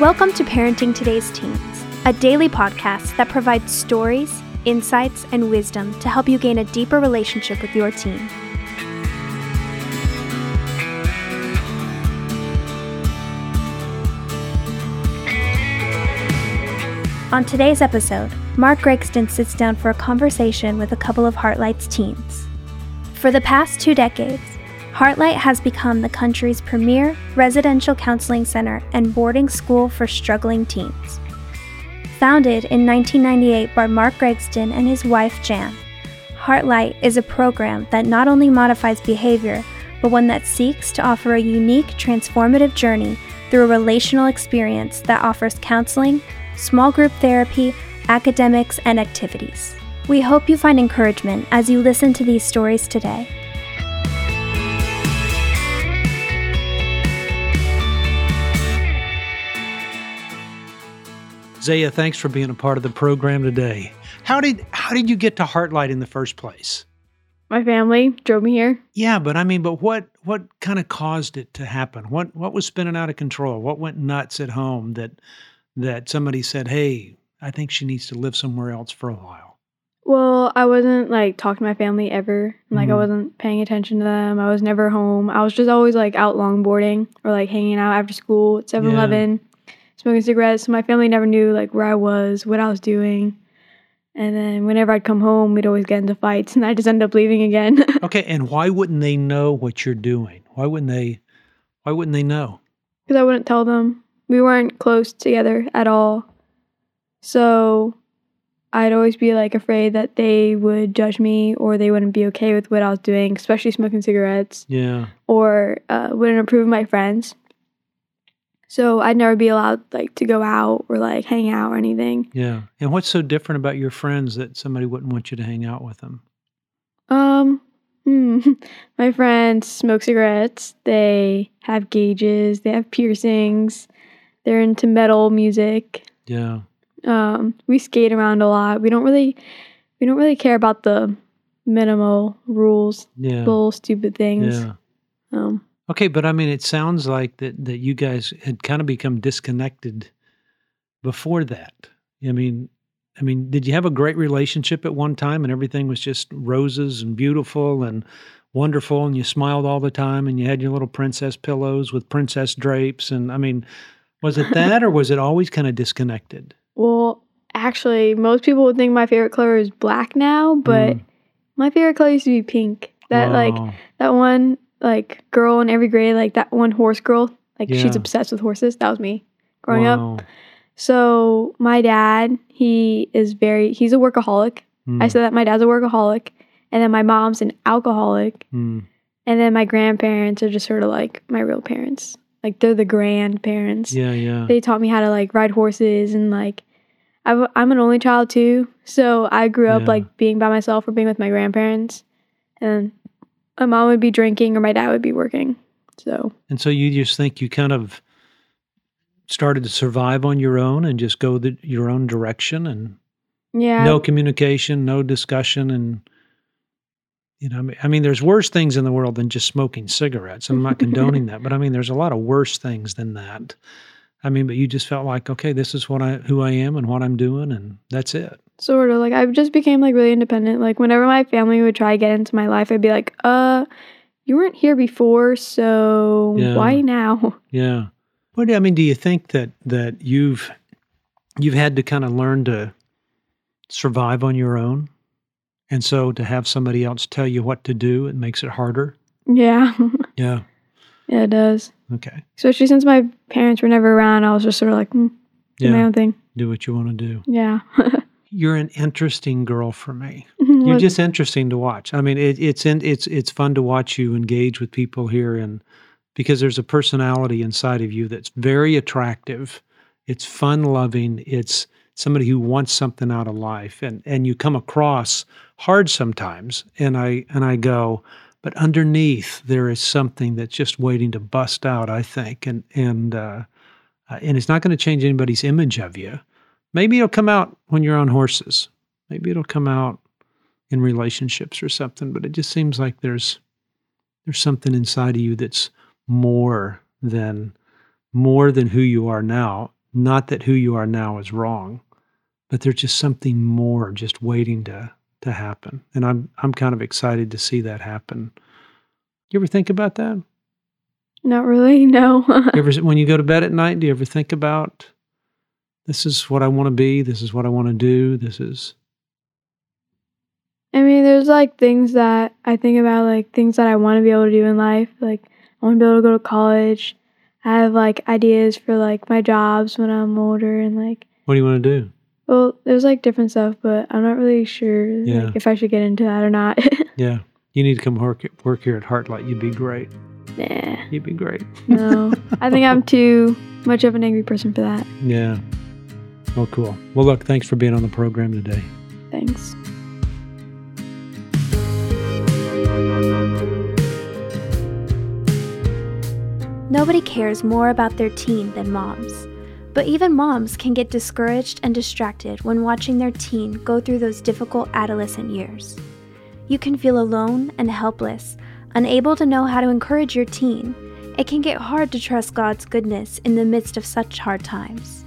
Welcome to Parenting Today's Teens, a daily podcast that provides stories, insights, and wisdom to help you gain a deeper relationship with your teen. On today's episode, Mark Gregston sits down for a conversation with a couple of Heartlight's teens. For the past two decades, Heartlight has become the country's premier residential counseling center and boarding school for struggling teens. Founded in 1998 by Mark Gregston and his wife Jan, Heartlight is a program that not only modifies behavior, but one that seeks to offer a unique, transformative journey through a relational experience that offers counseling, small group therapy, academics, and activities. We hope you find encouragement as you listen to these stories today. Zaya, thanks for being a part of the program today. How did how did you get to Heartlight in the first place? My family drove me here. Yeah, but I mean, but what what kind of caused it to happen? What what was spinning out of control? What went nuts at home that that somebody said, "Hey, I think she needs to live somewhere else for a while." Well, I wasn't like talking to my family ever. Like Mhm. I wasn't paying attention to them. I was never home. I was just always like out longboarding or like hanging out after school at 7-Eleven, smoking cigarettes. So my family never knew like where I was, what I was doing. And then whenever I'd come home, we'd always get into fights, and I just end up leaving again. Okay, and why wouldn't they know what you're doing? Why wouldn't they why wouldn't they know? because I wouldn't tell them. We weren't close together at all. So I'd always be like afraid that they would judge me or they wouldn't be okay with what I was doing, especially smoking cigarettes, Yeah. or uh, wouldn't approve of my friends. So I'd never be allowed like to go out or like hang out or anything. Yeah. And what's so different about your friends that somebody wouldn't want you to hang out with them? Um, hmm, my friends smoke cigarettes. They have gauges. They have piercings. They're into metal music. Yeah. Um, we skate around a lot. We don't really, we don't really care about the minimal rules, Yeah. little stupid things. Yeah. Um, Okay, but I mean, it sounds like that that you guys had kind of become disconnected before that. I mean, I mean, did you have a great relationship at one time, and everything was just roses and beautiful and wonderful, and you smiled all the time, and you had your little princess pillows with princess drapes, and I mean, was it that, or was it always kind of disconnected? well, actually, most people would think my favorite color is black now, but Mm. my favorite color used to be pink. That like that one like girl in every grade, like that one horse girl, like Yeah. she's obsessed with horses. That was me growing up. So my dad, he is very he's a workaholic. I Mm, said that my dad's a workaholic, and then my mom's an alcoholic, mm. and then my grandparents are just sort of like my real parents. Like they're the grandparents. Yeah, yeah. They taught me how to like ride horses and like I w- I'm an only child too, so I grew up Yeah. like being by myself or being with my grandparents, and my mom would be drinking or my dad would be working. So And so you just think you kind of started to survive on your own and just go the, your own direction and yeah, no communication, no discussion, and you know, I mean, I mean, there's worse things in the world than just smoking cigarettes. I'm not condoning that, but I mean, there's a lot of worse things than that. I mean, but you just felt like, okay, this is what I who I am and what I'm doing, and that's it. sort of like I just became like really independent. Like whenever my family would try to get into my life, I'd be like, "Uh, you weren't here before, so Yeah. why now?" Yeah. What do I mean? Do you think that that you've you've had to kind of learn to survive on your own, and so to have somebody else tell you what to do, it makes it harder. Yeah, Yeah. Yeah, it does. Okay. Especially since my parents were never around, I was just sort of like, mm, do my own thing. Do what you want to do. Yeah. You're an interesting girl for me. You're just interesting to watch. I mean, it, it's in, it's it's fun to watch you engage with people here, and because there's a personality inside of you that's very attractive. It's fun loving. It's somebody who wants something out of life, and and you come across hard sometimes. And I and I go, but underneath there is something that's just waiting to bust out. I think, and and uh, uh, and it's not going to change anybody's image of you. Maybe it'll come out when you're on horses. Maybe it'll come out in relationships or something, but it just seems like there's there's something inside of you that's more than more than who you are now Not that who you are now is wrong, but there's just something more just waiting to to happen. And I'm I'm kind of excited to see that happen. You ever think about that? Not really, no. You ever when you go to bed at night, do you ever think about this is what I want to be, this is what I want to do, this is I mean, there's like things that I think about, like things that I want to be able to do in life. Like, I want to be able to go to college. I have like ideas for like my jobs when I'm older and like, what do you want to do? Well, there's like different stuff, but I'm not really sure Yeah. like, if I should get into that or not. Yeah. You need to come work work here at Heartlight. You'd be great. nah, You'd be great. no. I think I'm too much of an angry person for that. Yeah. Well, cool. Well, look, thanks for being on the program today. Thanks. Nobody cares more about their teen than moms. But even moms can get discouraged and distracted when watching their teen go through those difficult adolescent years. You can feel alone and helpless, unable to know how to encourage your teen. It can get hard to trust God's goodness in the midst of such hard times.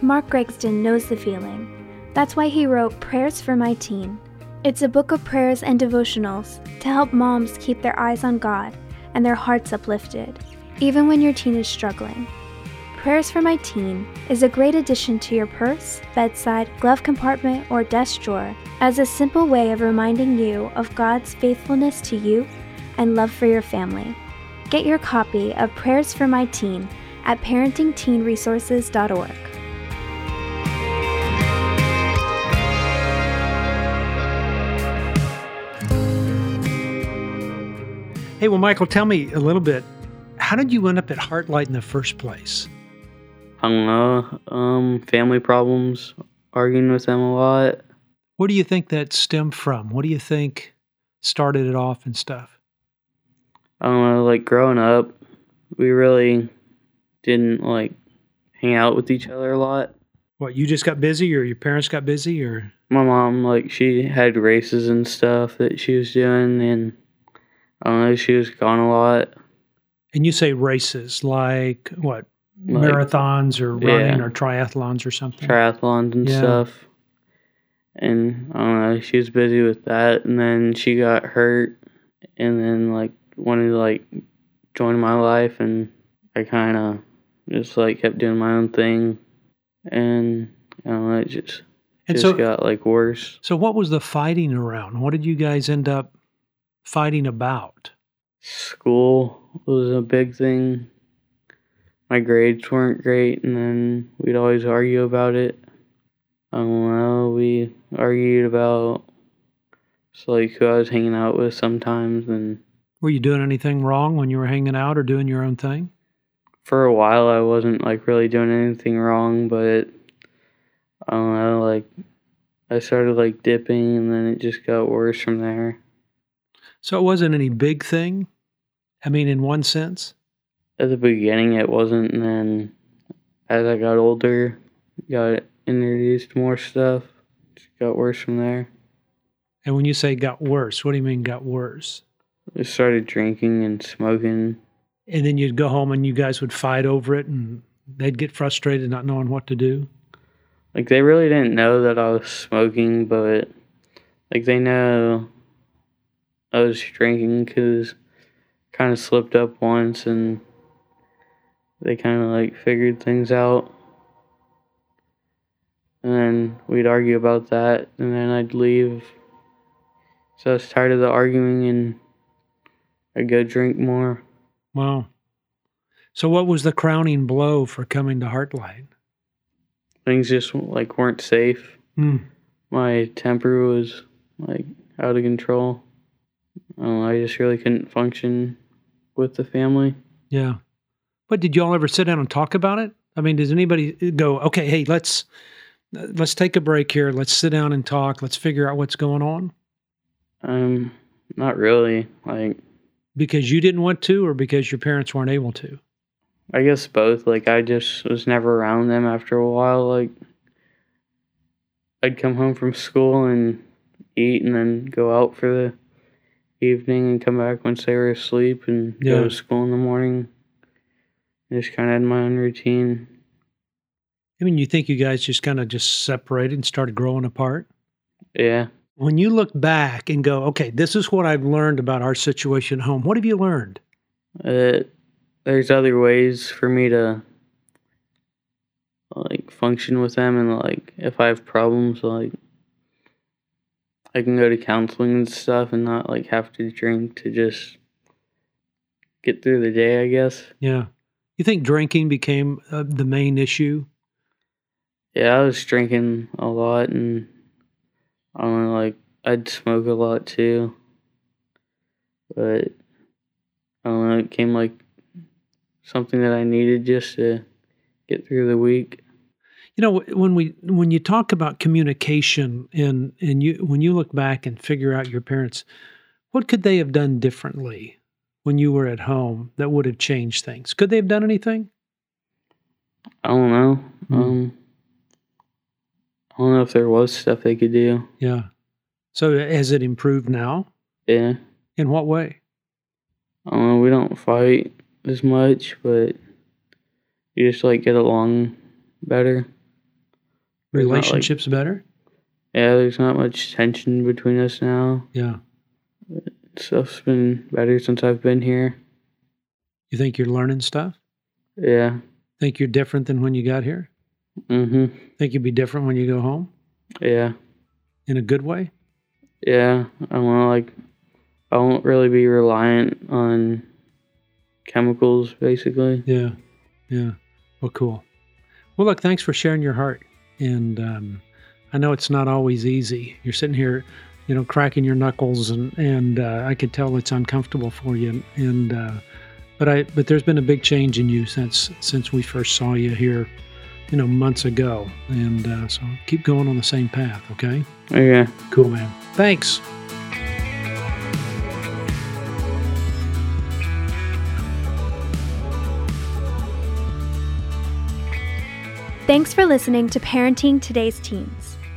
Mark Gregston knows the feeling. That's why he wrote Prayers for My Teen. It's a book of prayers and devotionals to help moms keep their eyes on God and their hearts uplifted, even when your teen is struggling. Prayers for My Teen is a great addition to your purse, bedside, glove compartment, or desk drawer as a simple way of reminding you of God's faithfulness to you and love for your family. Get your copy of Prayers for My Teen at parentingteenresources.org. Hey, well, Michael, tell me a little bit. How did you end up at Heartlight in the first place? I don't know. Um, family problems, arguing with them a lot. Where do you think that stemmed from? What do you think started it off and stuff? I don't know. Like growing up, we really didn't like hang out with each other a lot. What, you just got busy or your parents got busy or? My mom, like, she had races and stuff that she was doing, and I don't know, she was gone a lot. And you say races like what? Like marathons or running yeah. or triathlons or something? triathlons and Yeah. stuff. And I don't know, she was busy with that, and then she got hurt, and then like wanted to like join my life, and I kind of just like kept doing my own thing, and I don't know, it just and just so, got like worse. so what was the fighting around? What did you guys end up fighting about? School was a big thing. My grades weren't great, and then we'd always argue about it. I don't know. We argued about just like who I was hanging out with sometimes, and Were you doing anything wrong when you were hanging out or doing your own thing? for a while I wasn't like really doing anything wrong, but I don't know. Like I started like dipping, and then it just got worse from there. So it wasn't any big thing. I mean, in one sense. At the beginning it wasn't and then as i got older got introduced more stuff it got worse from there And when you say got worse, what do you mean got worse? i started drinking and smoking And then you'd go home and you guys would fight over it and they'd get frustrated not knowing what to do. like they really didn't know that i was smoking but like they know i was drinking because kind of slipped up once and they kind of like figured things out and then we'd argue about that and then i'd leave so i was tired of the arguing and i'd go drink more Wow. So what was the crowning blow for coming to Heartlight? things just like weren't safe Hmm. my temper was like out of control I, know, I just really couldn't function with the family Yeah. But did y'all ever sit down and talk about it? I mean, does anybody go, okay, hey, let's let's take a break here. Let's sit down and talk. Let's figure out what's going on? um not really like Because you didn't want to or because your parents weren't able to? I guess both. Like I just was never around them after a while. Like I'd come home from school and eat and then go out for the evening and come back once they were asleep and Yeah. go to school in the morning. I just kind of had my own routine. I mean, you think you guys just kind of just separated and started growing apart? Yeah. When you look back and go, okay, this is what I've learned about our situation at home. What have you learned? Uh, there's other ways for me to like function with them and like if I have problems like I can go to counseling and stuff and not like have to drink to just get through the day, I guess. Yeah. You think drinking became uh, the main issue? Yeah, I was drinking a lot and I don't know, like I'd smoke a lot too. But I don't know, it came like something that I needed just to get through the week. You know, when we when you talk about communication and and you when you look back and figure out your parents, what could they have done differently when you were at home that would have changed things? Could they have done anything? I don't know. Hmm. Um I don't know if there was stuff they could do. Yeah. So has it improved now? Yeah. In what way? I don't know, we don't fight as much, but you just like get along better. Not, like- Relationships better? Yeah, there's not much tension between us now. Yeah. Stuff's been better since I've been here. You think you're learning stuff? Yeah. Think you're different than when you got here? Mm-hmm. Think you'd be different when you go home? Yeah. In a good way? Yeah. I want to like I won't really be reliant on chemicals basically. Yeah. Yeah. Well, cool. Well, look, thanks for sharing your heart. And um, I know it's not always easy. You're sitting here, you know, cracking your knuckles, and and uh, I could tell it's uncomfortable for you. And uh, but I but there's been a big change in you since since we first saw you here, you know, months ago. And uh, so keep going on the same path. Okay. Okay. Cool, man. Thanks. Thanks for listening to Parenting Today's Teens.